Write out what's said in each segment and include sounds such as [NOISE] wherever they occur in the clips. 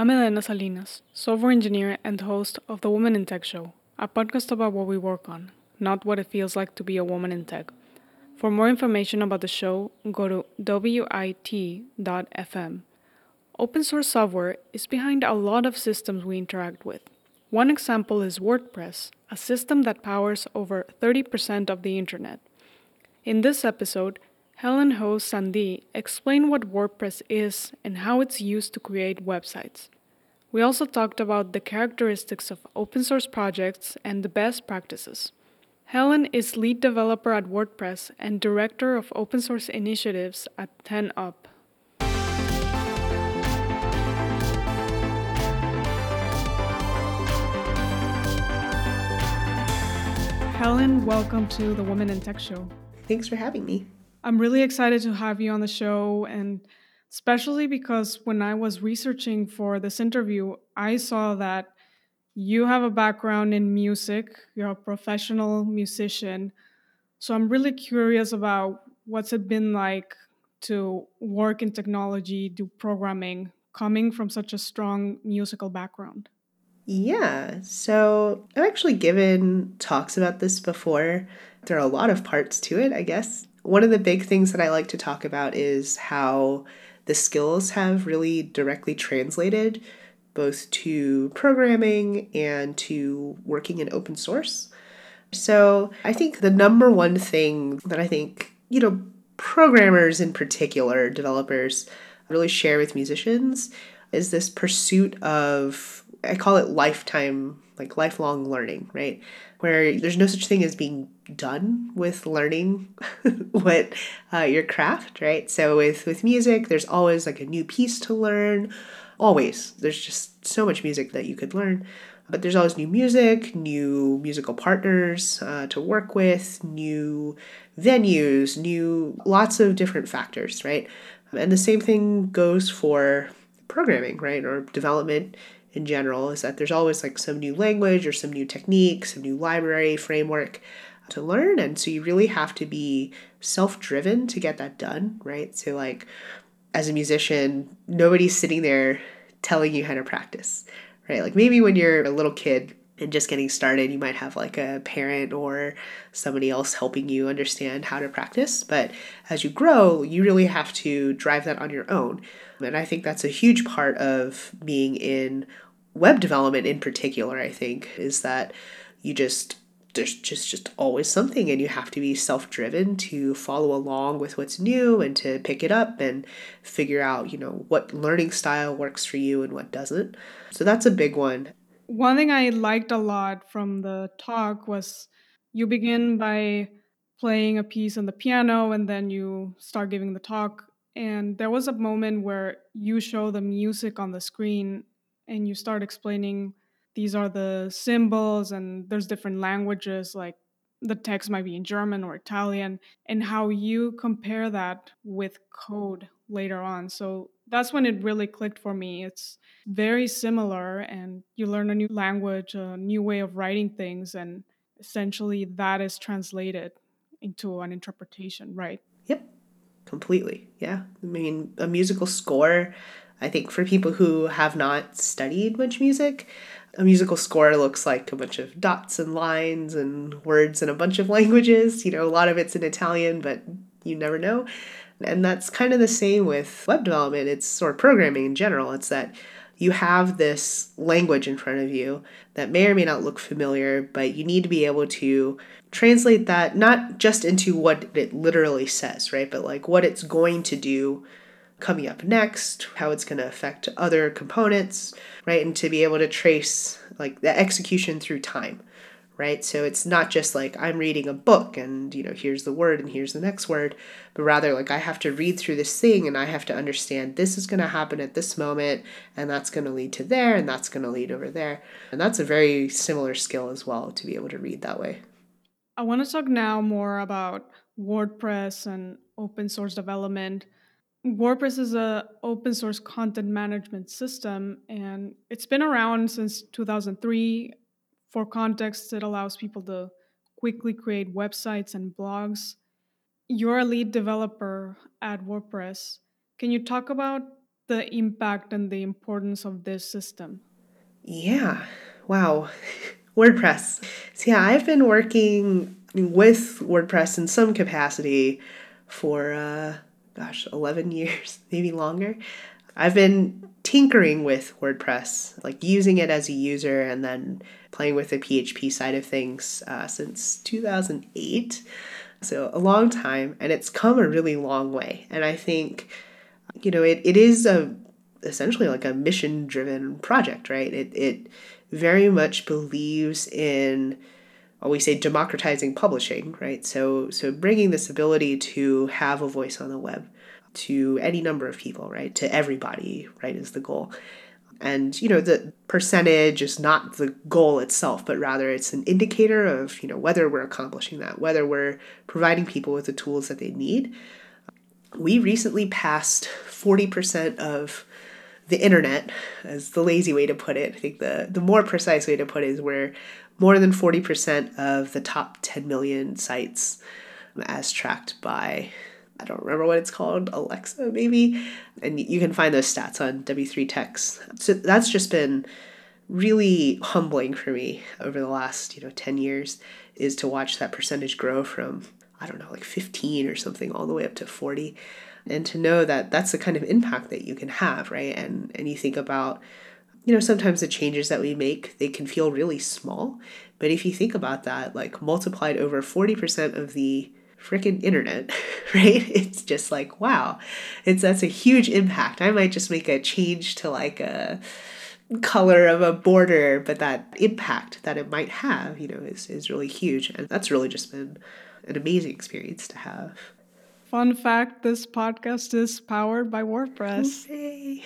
I'm Elena Salinas, software engineer and host of the Woman in Tech Show, a podcast about what we work on, not what it feels like to be a woman in tech. For more information about the show, go to wit.fm. Open source software is behind a lot of systems we interact with. One example is WordPress, a system that powers over 30% of the internet. In this episode, Helen Hou-Sandí explained what WordPress is and how it's used to create websites. We also talked about the characteristics of open source projects and the best practices. Helen is lead developer at WordPress and director of open source initiatives at 10up. Helen, welcome to the Women in Tech Show. Thanks for having me. I'm really excited to have you on the show, and especially because when I was researching for this interview, I saw that you have a background in music, you're a professional musician. So I'm really curious about what's it been like to work in technology, do programming, coming from such a strong musical background. Yeah, so I've actually given talks about this before. There are a lot of parts to it, I guess one of the big things that I like to talk about is how the skills have really directly translated both to programming and to working in open source. So I think the number one thing that I think, you know, programmers in particular, developers, really share with musicians is this pursuit of, I call it lifetime, like lifelong learning, right? Where there's no such thing as being done with learning [LAUGHS] what uh, your craft, right? So with with music, there's always like a new piece to learn. Always, there's just so much music that you could learn. But there's always new music, new musical partners uh, to work with, new venues, new lots of different factors, right? And the same thing goes for programming, right, or development in general. Is that there's always like some new language or some new technique, some new library framework to learn. And so you really have to be self driven to get that done, right? So, like, as a musician, nobody's sitting there telling you how to practice, right? Like, maybe when you're a little kid, and just getting started, you might have like a parent or somebody else helping you understand how to practice. But as you grow, you really have to drive that on your own. And I think that's a huge part of being in web development in particular, I think, is that you just there's just just always something and you have to be self-driven to follow along with what's new and to pick it up and figure out you know what learning style works for you and what doesn't so that's a big one one thing i liked a lot from the talk was you begin by playing a piece on the piano and then you start giving the talk and there was a moment where you show the music on the screen and you start explaining these are the symbols and there's different languages like the text might be in German or Italian and how you compare that with code later on. So that's when it really clicked for me. It's very similar and you learn a new language, a new way of writing things and essentially that is translated into an interpretation, right? Yep. Completely. Yeah. I mean, a musical score I think for people who have not studied much music, a musical score looks like a bunch of dots and lines and words in a bunch of [LAUGHS] languages. You know, a lot of it's in Italian, but you never know. And that's kind of the same with web development. It's of programming in general. It's that you have this language in front of you that may or may not look familiar, but you need to be able to translate that not just into what it literally says, right? But like what it's going to do coming up next, how it's going to affect other components, right? And to be able to trace like the execution through time, right? So it's not just like I'm reading a book and, you know, here's the word and here's the next word, but rather like I have to read through this thing and I have to understand this is going to happen at this moment and that's going to lead to there and that's going to lead over there. And that's a very similar skill as well to be able to read that way. I want to talk now more about WordPress and open source development. WordPress is a open source content management system and it's been around since 2003. For context, it allows people to quickly create websites and blogs. You're a lead developer at WordPress. Can you talk about the impact and the importance of this system? Yeah. Wow. [LAUGHS] WordPress. So, yeah, I've been working with WordPress in some capacity for, uh, gosh, 11 years, [LAUGHS] maybe longer. I've been tinkering with WordPress, like using it as a user and then playing with the PHP side of things uh, since 2008. So, a long time, and it's come a really long way. And I think, you know, it, it is a essentially like a mission driven project, right? It, it very much believes in we say democratizing publishing, right? So so bringing this ability to have a voice on the web to any number of people, right? To everybody, right, is the goal. And you know, the percentage is not the goal itself, but rather it's an indicator of, you know, whether we're accomplishing that, whether we're providing people with the tools that they need. We recently passed 40% of the internet, as the lazy way to put it. I think the, the more precise way to put it is we're more than 40% of the top 10 million sites, as tracked by, I don't remember what it's called, Alexa maybe. And you can find those stats on W3 Techs. So that's just been really humbling for me over the last, you know, 10 years is to watch that percentage grow from, I don't know, like 15 or something all the way up to 40 and to know that that's the kind of impact that you can have right and and you think about you know sometimes the changes that we make they can feel really small but if you think about that like multiplied over 40% of the freaking internet [LAUGHS] right it's just like wow it's that's a huge impact i might just make a change to like a color of a border but that impact that it might have you know is, is really huge and that's really just been an amazing experience to have Fun fact this podcast is powered by WordPress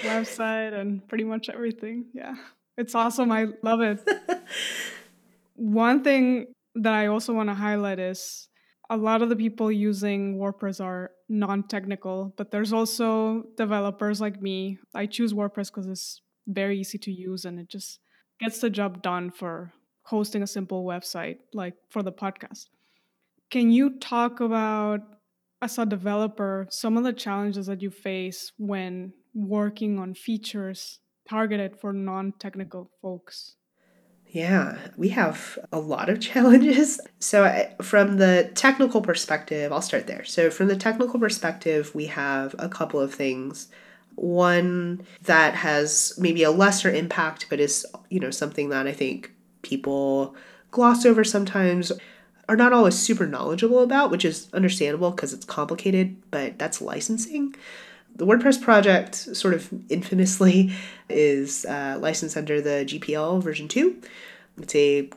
website and pretty much everything. Yeah. It's awesome. I love it. [LAUGHS] One thing that I also want to highlight is a lot of the people using WordPress are non technical, but there's also developers like me. I choose WordPress because it's very easy to use and it just gets the job done for hosting a simple website like for the podcast. Can you talk about as a developer, some of the challenges that you face when working on features targeted for non technical folks? Yeah, we have a lot of [LAUGHS] challenges. So, from the technical perspective, I'll start there. So, from the technical perspective, we have a couple of things. One that has maybe a lesser impact, but is, you know, something that I think people gloss over sometimes are not always super knowledgeable about, which is understandable because it's complicated, but that's licensing. The WordPress project, sort of infamously, is uh, licensed under the GPL version 2. It's a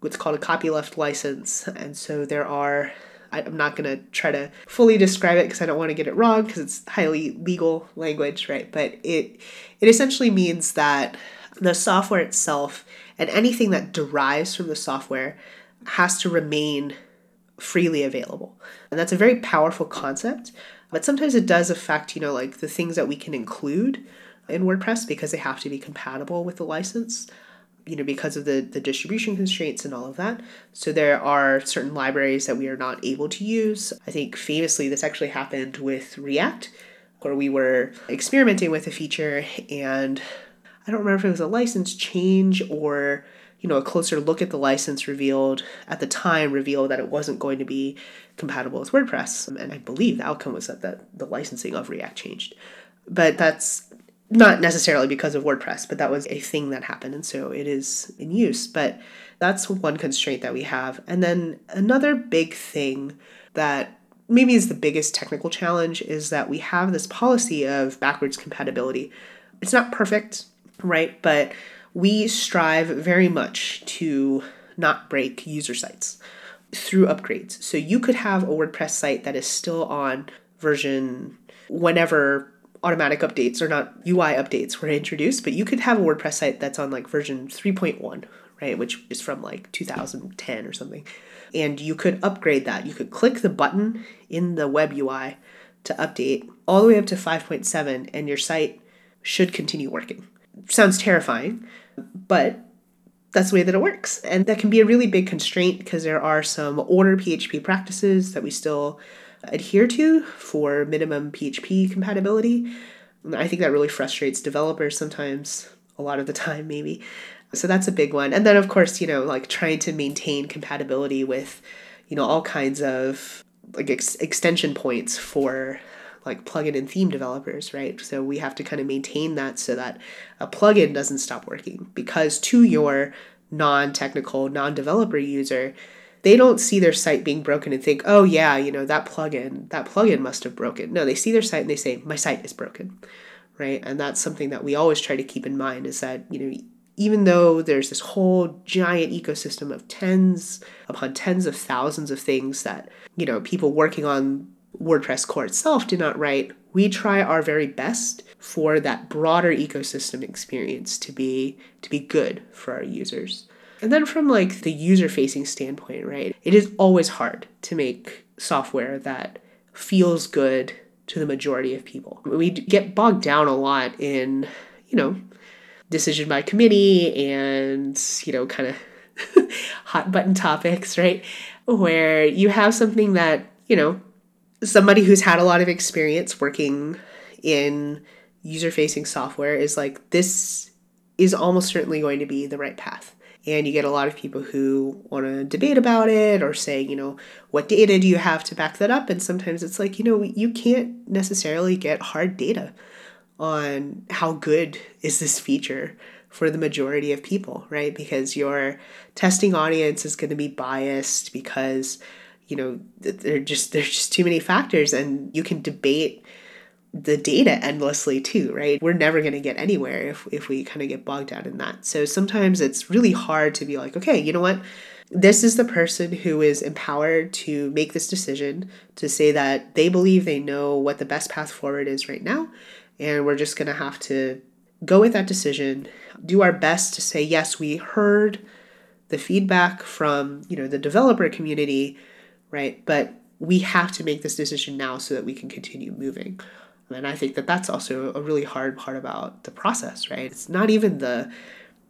what's called a copyleft license, and so there are I'm not going to try to fully describe it because I don't want to get it wrong because it's highly legal language, right? But it it essentially means that the software itself and anything that derives from the software has to remain freely available. And that's a very powerful concept, but sometimes it does affect, you know, like the things that we can include in WordPress because they have to be compatible with the license, you know, because of the, the distribution constraints and all of that. So there are certain libraries that we are not able to use. I think famously this actually happened with React, where we were experimenting with a feature and I don't remember if it was a license change or you know, a closer look at the license revealed at the time revealed that it wasn't going to be compatible with WordPress. And I believe the outcome was that the, the licensing of React changed. But that's not necessarily because of WordPress, but that was a thing that happened. And so it is in use. But that's one constraint that we have. And then another big thing that maybe is the biggest technical challenge is that we have this policy of backwards compatibility. It's not perfect, right? But we strive very much to not break user sites through upgrades. So you could have a WordPress site that is still on version whenever automatic updates or not UI updates were [LAUGHS] introduced, but you could have a WordPress site that's on like version 3.1, right, which is from like 2010 or something. And you could upgrade that. You could click the button in the web UI to update all the way up to 5.7 and your site should continue working. Sounds terrifying, but that's the way that it works. And that can be a really big constraint because there are some older PHP practices that we still adhere to for minimum PHP compatibility. I think that really frustrates developers sometimes, a lot of the time, maybe. So that's a big one. And then, of course, you know, like trying to maintain compatibility with, you know, all kinds of like ex- extension points for like plugin and theme developers, right? So we have to kind of maintain that so that a plugin doesn't stop working because to your non-technical, non-developer user, they don't see their site being broken and think, "Oh yeah, you know, that plugin, that plugin must have broken." No, they see their site and they say, "My site is broken." Right? And that's something that we always try to keep in mind is that, you know, even though there's this whole giant ecosystem of tens upon tens of thousands of things that, you know, people working on WordPress core itself do not write, we try our very best for that broader ecosystem experience to be to be good for our users. And then from like the user facing standpoint, right? It is always hard to make software that feels good to the majority of people. We get bogged down a lot in, you know, decision by committee and, you know, kind of [LAUGHS] hot button topics, right? Where you have something that, you know, somebody who's had a lot of experience working in user facing software is like, this is almost certainly going to be the right path. And you get a lot of people who want to debate about it or say, you know, what data do you have to back that up? And sometimes it's like, you know, you can't necessarily get hard data on how good is this feature for the majority of people, right? Because your testing audience is going to be biased because you know there just there's just too many factors and you can debate the data endlessly too right? We're never going to get anywhere if, if we kind of get bogged down in that. So sometimes it's really hard to be like okay you know what? This is the person who is empowered to make this decision to say that they believe they know what the best path forward is right now and we're just going to have to go with that decision do our best to say yes we heard the feedback from you know the developer community right? But we have to make this decision now so that we can continue moving. And I think that that's also a really hard part about the process, right? It's not even the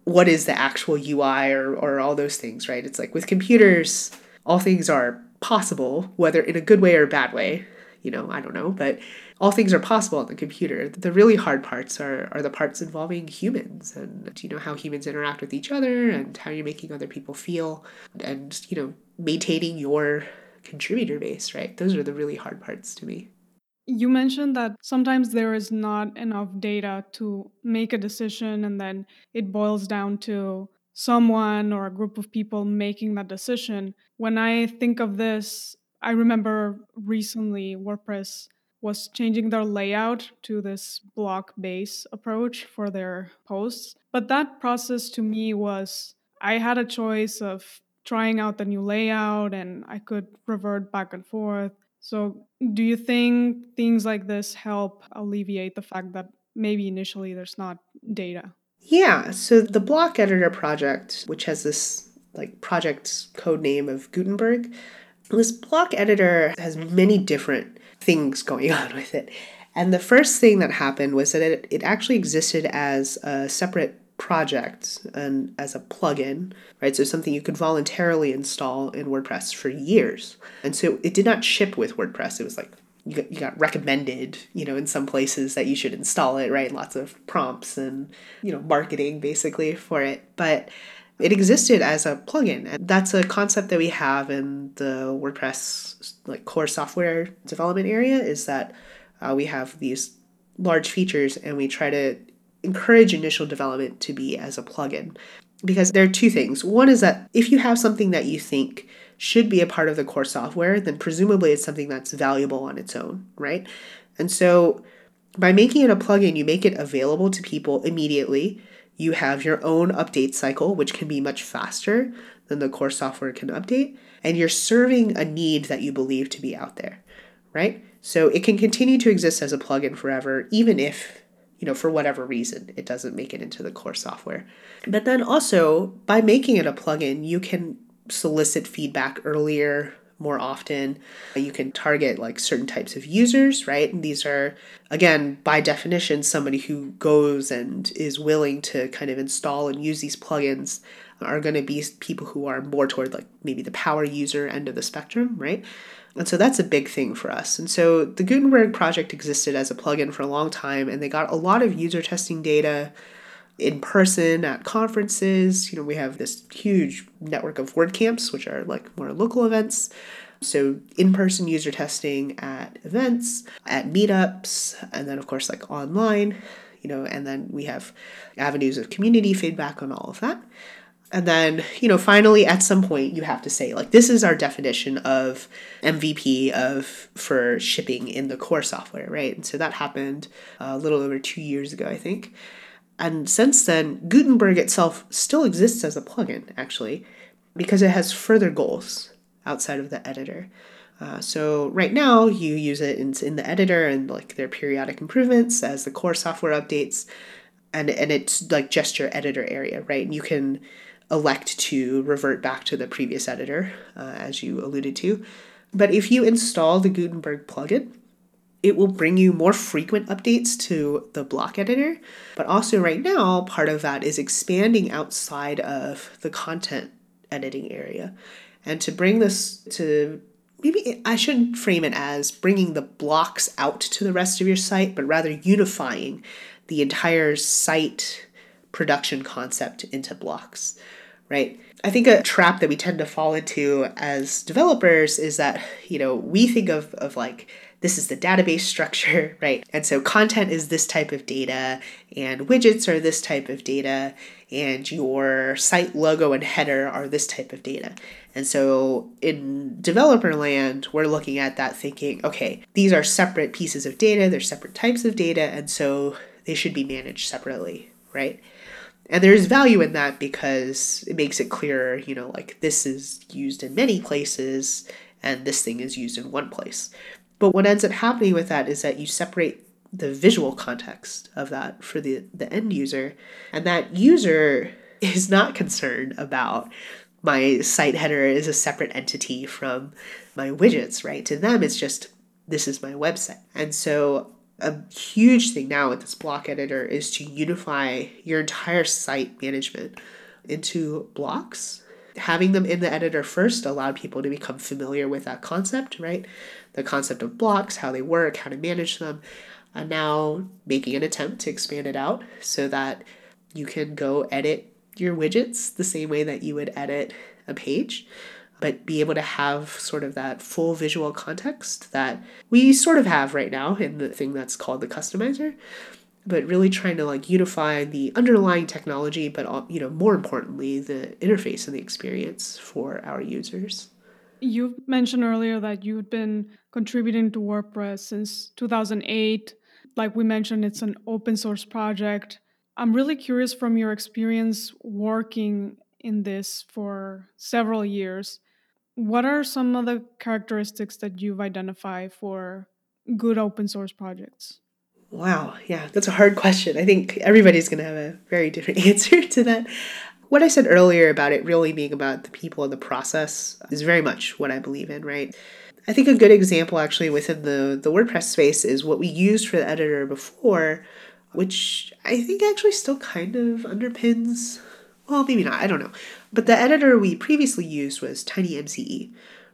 what is the actual UI or, or all those things, right? It's like with computers, all things are possible, whether in a good way or a bad way. You know, I don't know, but all things are possible on the computer. The really hard parts are, are the parts involving humans and you know how humans interact with each other and how you're making other people feel and you know maintaining your contributor base, right? Those are the really hard parts to me. You mentioned that sometimes there is not enough data to make a decision, and then it boils down to someone or a group of people making that decision. When I think of this, I remember recently WordPress was changing their layout to this block base approach for their posts. But that process to me was I had a choice of trying out the new layout and I could revert back and forth. So, do you think things like this help alleviate the fact that maybe initially there's not data? Yeah, so the block editor project, which has this like project code name of Gutenberg, this block editor has many different things going [LAUGHS] on with it. And the first thing that happened was that it, it actually existed as a separate project and as a plugin, right? So something you could voluntarily install in WordPress for years. And so it did not ship with WordPress. It was like you got, you got recommended, you know, in some places that you should install it, right? Lots of prompts and, you know, marketing basically for it. But it existed as a plugin. And that's a concept that we have in the WordPress like core software development area is that uh, we have these large features and we try to encourage initial development to be as a plugin. Because there are two things. One is that if you have something that you think should be a part of the core software, then presumably it's something that's valuable on its own, right? And so by making it a plugin, you make it available to people immediately. You have your own update cycle, which can be much faster than the core software can update. And you're serving a need that you believe to be out there, right? So it can continue to exist as a plugin forever, even if you know, for whatever reason, it doesn't make it into the core software. But then also, by making it a plugin, you can solicit feedback earlier more often. You can target like certain types of users, right? And these are, again, by definition, somebody who goes and is willing to kind of install and use these plugins are going to be people who are more toward like maybe the power user end of the spectrum, right? And so that's a big thing for us. And so the Gutenberg project existed as a plugin for a long time, and they got a lot of user testing data in person at conferences. You know, we have this huge network of WordCamps, which are like more local events. So, in person user testing at events, at meetups, and then, of course, like online, you know, and then we have avenues of community feedback on all of that. And then, you know, finally at some point you have to say like this is our definition of MVP of for shipping in the core software, right? And so that happened a little over 2 years ago, I think. And since then, Gutenberg itself still exists as a plugin actually because it has further goals outside of the editor. Uh, so right now you use it in, in the editor and like their periodic improvements as the core software updates and and it's like just your editor area, right? And you can elect to revert back to the previous editor, uh, as you alluded to. But if you install the Gutenberg plugin, it will bring you more frequent updates to the block editor. But also, right now, part of that is expanding outside of the content editing area. And to bring this to maybe I shouldn't frame it as bringing the blocks out to the rest of your site, but rather unifying the entire site production concept into blocks right? I think a trap that we tend to fall into as developers is that, you know, we think of, of like, this is the database structure, [LAUGHS] right? And so content is this type of data, and widgets are this type of data, and your site logo and header are this type of data. And so in developer land, we're looking at that thinking, okay, these are separate pieces of data, they're separate types of data, and so they should be managed separately, right? And there's value in that because it makes it clearer, you know, like this is used in many places and this thing is used in one place. But what ends up happening with that is that you separate the visual context of that for the, the end user, and that user [LAUGHS] is not concerned about my site header is a separate entity from my widgets, right? To them, it's just this is my website. And so a huge thing now with this block editor is to unify your entire site management into blocks. Having them in the editor first allowed people to become familiar with that concept, right? The concept of blocks, how they work, how to manage them, and now making an attempt to expand it out so that you can go edit your widgets the same way that you would edit a page but be able to have sort of that full visual context that we sort of have right now in the thing that's called the customizer but really trying to like unify the underlying technology but you know more importantly the interface and the experience for our users. You mentioned earlier that you've been contributing to wordpress since 2008 like we mentioned it's an open source project. I'm really curious from your experience working in this for several years what are some of the characteristics that you've identified for good open source projects? Wow, yeah, that's a hard question. I think everybody's going to have a very different [LAUGHS] answer to that. What I said earlier about it really being about the people and the process is very much what I believe in, right? I think a good example actually within the, the WordPress space is what we used for the editor before, which I think actually still kind of underpins well, maybe not, I don't know. But the editor we previously used was TinyMCE,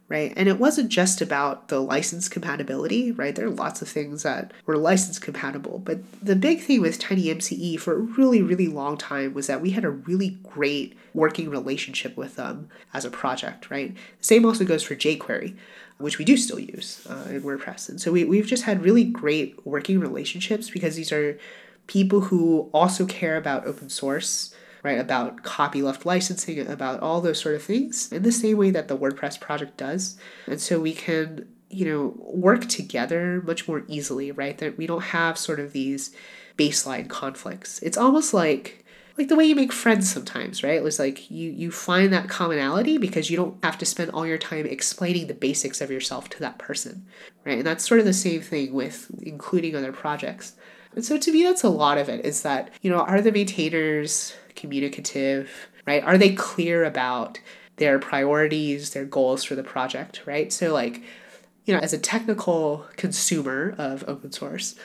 right? And it wasn't just about the license compatibility, right? There are lots of things that were license compatible, but the big thing with TinyMCE for a really, really long time was that we had a really great working relationship with them as a project, right? The same also goes for jQuery, which we do still use uh, in WordPress. And so we, we've just had really great working relationships because these are people who also care about open source right? About copyleft licensing, about all those sort of things in the same way that the WordPress project does. And so we can, you know, work together much more easily, right? That we don't have sort of these baseline conflicts. It's almost like like the way you make friends sometimes, right? It was like you you find that commonality because you don't have to spend all your time explaining the basics of yourself to that person, right? And that's sort of the same thing with including other projects. And so to me, that's a lot of it is that, you know, are the maintainers communicative, right? Are they clear about their priorities, their goals for the project, right? So, like, you know, as a technical consumer of open source,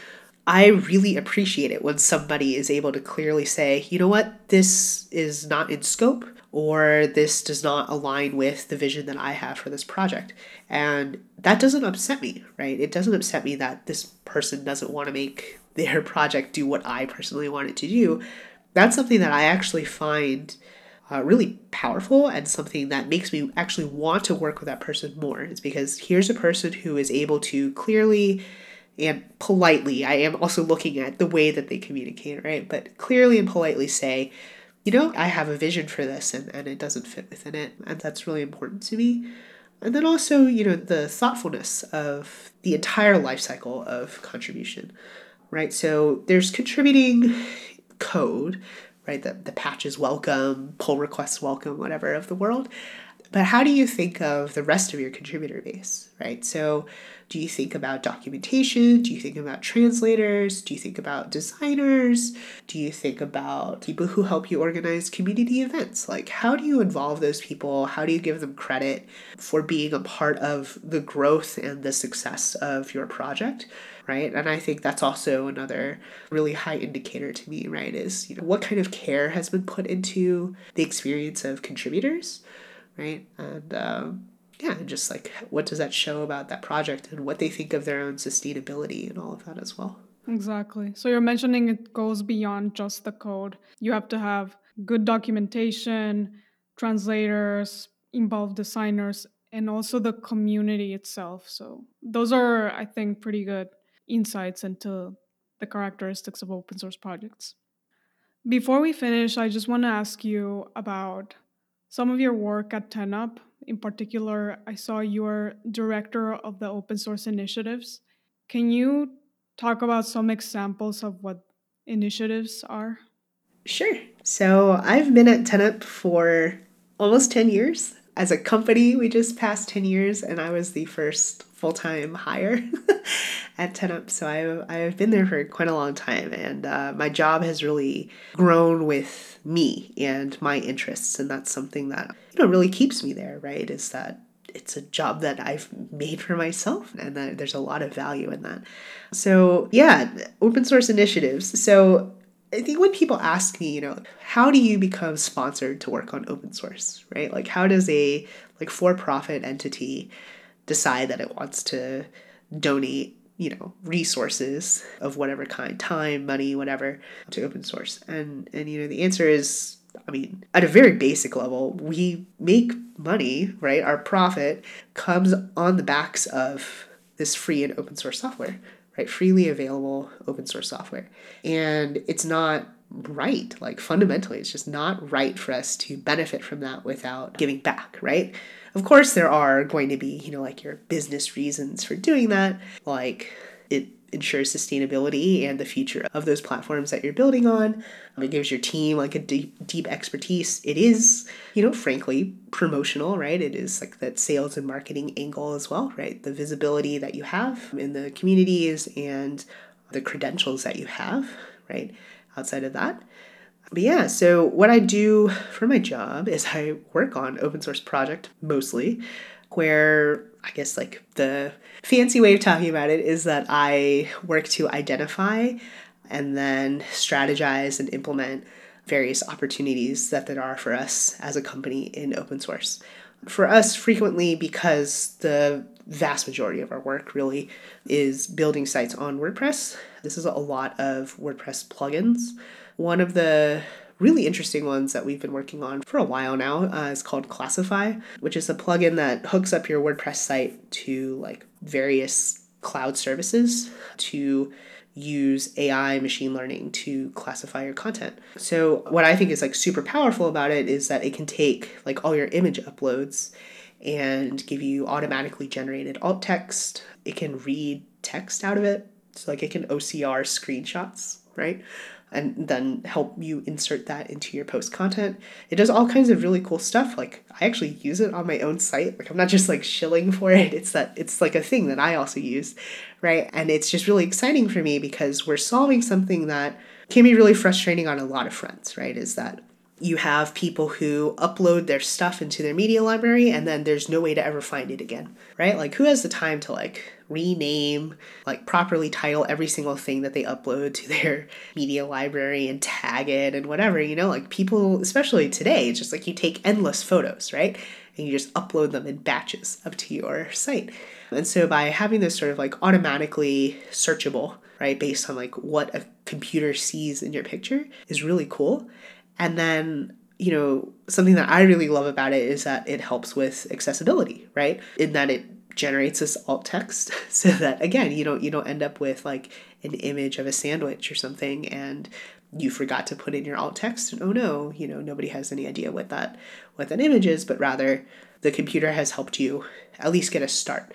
I really appreciate it when somebody is able to clearly say, you know what, this is not in scope or this does not align with the vision that I have for this project. And that doesn't upset me, right? It doesn't upset me that this person doesn't want to make their [LAUGHS] project do what I personally want it to do. That's something that I actually find uh, really powerful and something that makes me actually want to work with that person more. It's because here's a person who is able to clearly and politely, I am also looking at the way that they communicate, right? But clearly and politely say, you know, I have a vision for this and, and it doesn't fit within it. And that's really important to me. And then also, you know, the thoughtfulness of the entire life cycle of contribution, right? So there's contributing code, right? The, the patches welcome, pull requests welcome, whatever of the world. But how do you think of the rest of your contributor base, right? So do you think about documentation? Do you think about translators? Do you think about designers? Do you think about people who help you organize community events? Like, how do you involve those people? How do you give them credit for being a part of the growth and the success of your project? right and i think that's also another really high indicator to me right is you know what kind of care has been put into the experience of contributors right and um, yeah, and just like what does that show about that project and what they think of their own sustainability and all of that as well. Exactly. So you're mentioning it goes beyond just the code. You have to have good documentation, translators, involved designers, and also the community itself. So those are, I think, pretty good insights into the characteristics of open source projects. Before we finish, I just want to ask you about some of your work at 10up in particular, I saw you're director of the open source initiatives. Can you talk about some examples of what initiatives are? Sure. So I've been at 10up for almost 10 years. As a company, we just passed 10 years, and I was the first full time hire [LAUGHS] at 10up. So I've, I've been there for quite a long time, and uh, my job has really grown with me and my interests. And that's something that you know really keeps me there, right? Is that it's a job that I've made for myself, and that there's a lot of value in that. So, yeah, open source initiatives. So, I think when people ask me, you know, how do you become sponsored to work on open source, right? Like, how does a like for-profit entity decide that it wants to donate you know resources of whatever kind time money whatever to open source? And and you know the answer is i mean at a very basic level we make money right? Our profit comes on the backs of this free and open source software right? Freely available open source software. And it's not right like fundamentally it's just not right for us to benefit from that without giving back right? Of course, there are going to be, you know, like your business reasons for doing that, like it ensures sustainability and the future of those platforms that you're building on. It gives your team like a deep, deep expertise. It is, you know, frankly, promotional, right? It is like that sales and marketing angle as well, right? The visibility that you have in the communities and the credentials that you have, right? Outside of that. But yeah, so what I do for my job is I work on open source project mostly, where I guess like the fancy way of talking about it is that I work to identify and then strategize and implement various opportunities that there are for us as a company in open source. For us, frequently, because the vast majority of our work really is building sites on WordPress, this is a lot of WordPress plugins one of the really interesting ones that we've been working on for a while now uh, is called ClassifAI, which is a plugin that hooks up your WordPress site to like various cloud services to use AI machine learning to classify your content. So what I think is like super powerful about it is that it can take like all your image uploads and give you automatically generated alt text. It can read text out of it. So like it can OCR screenshots, right? And then help you insert that into your post content. It does all kinds of really cool stuff. Like I actually use it on my own site. Like I'm not just like shilling for it. It's that it's like a thing that I also use, right? And it's just really exciting for me because we're solving something that can be really frustrating on a lot of fronts, right? Is that you have people who upload their stuff into their media library and then there's no way to ever find it again, right? Like, who has the time to like rename, like properly title every single thing that they upload to their [LAUGHS] media library and tag it and whatever, you know? Like, people, especially today, it's just like you take endless photos, right? And you just upload them in batches up to your site. And so by having this sort of like automatically searchable, right, based on like what a computer sees in your picture is really cool. And then, you know, something that I really love about it is that it helps with accessibility, right? In that it generates this alt text [LAUGHS] so that again, you don't you don't end up with like an image of a sandwich or something and you forgot to put in your alt text and oh no, you know, nobody has any idea what that what that image is, but rather the computer has helped you at least get a start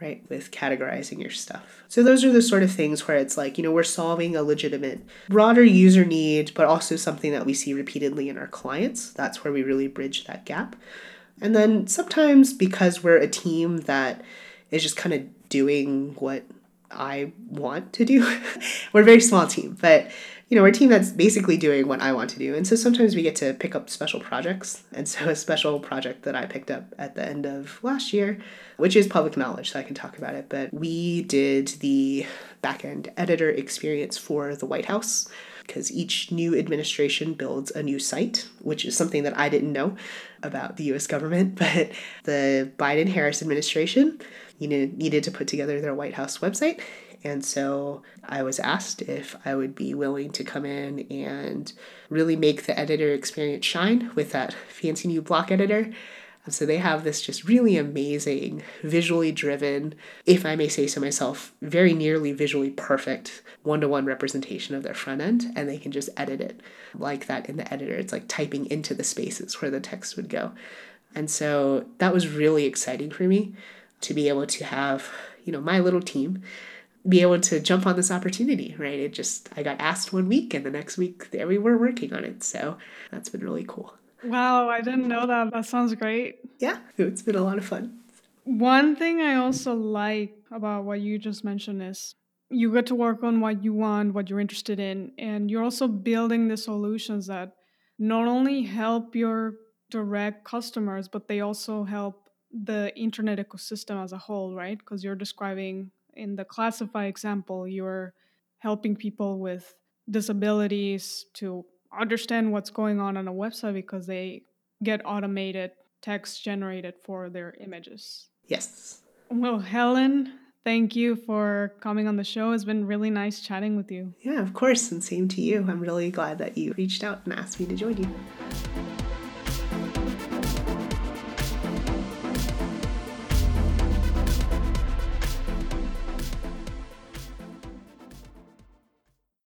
right, with categorizing your stuff. So those are the sort of things where it's like, you know, we're solving a legitimate broader user need, but also something that we see repeatedly in our clients. That's where we really bridge that gap. And then sometimes because we're a team that is just kind of doing what I want to do, [LAUGHS] we're a very small team, but you know, a team that's basically doing what I want to do. And so sometimes we get to pick up special projects. And so [LAUGHS] a special project that I picked up at the end of last year, which is public knowledge, so I can talk about it, but we did the backend editor experience for the White House because each new administration builds a new site, which is something that I didn't know about the US government, [LAUGHS] but the Biden Harris administration you know, needed to put together their White House website and so I was asked if I would be willing to come in and really make the editor experience shine with that fancy new block editor. So they have this just really amazing, visually driven, if I may say so myself, very nearly visually perfect one to one representation of their front end. And they can just edit it like that in the editor. It's like typing into the spaces where the text would go. And so that was really exciting for me to be able to have, you know, my little team be able to jump on this opportunity, right? It just, I got asked one week and the next week there we were working on it. So that's been really cool. Wow, I didn't know that. That sounds great. Yeah, it's been a lot of fun. One thing I also like about what you just mentioned is you get to work on what you want, what you're interested in, and you're also building the solutions that not only help your direct customers, but they also help the internet ecosystem as a whole, right? Because you're describing in the ClassifAI example, you're helping people with disabilities to understand what's going on on a website because they get automated text generated for their images. Yes. Well, Helen, thank you for coming on the show. It's been really nice chatting with you. Yeah, of course. And same to you. I'm really glad that you reached out and asked me to join you.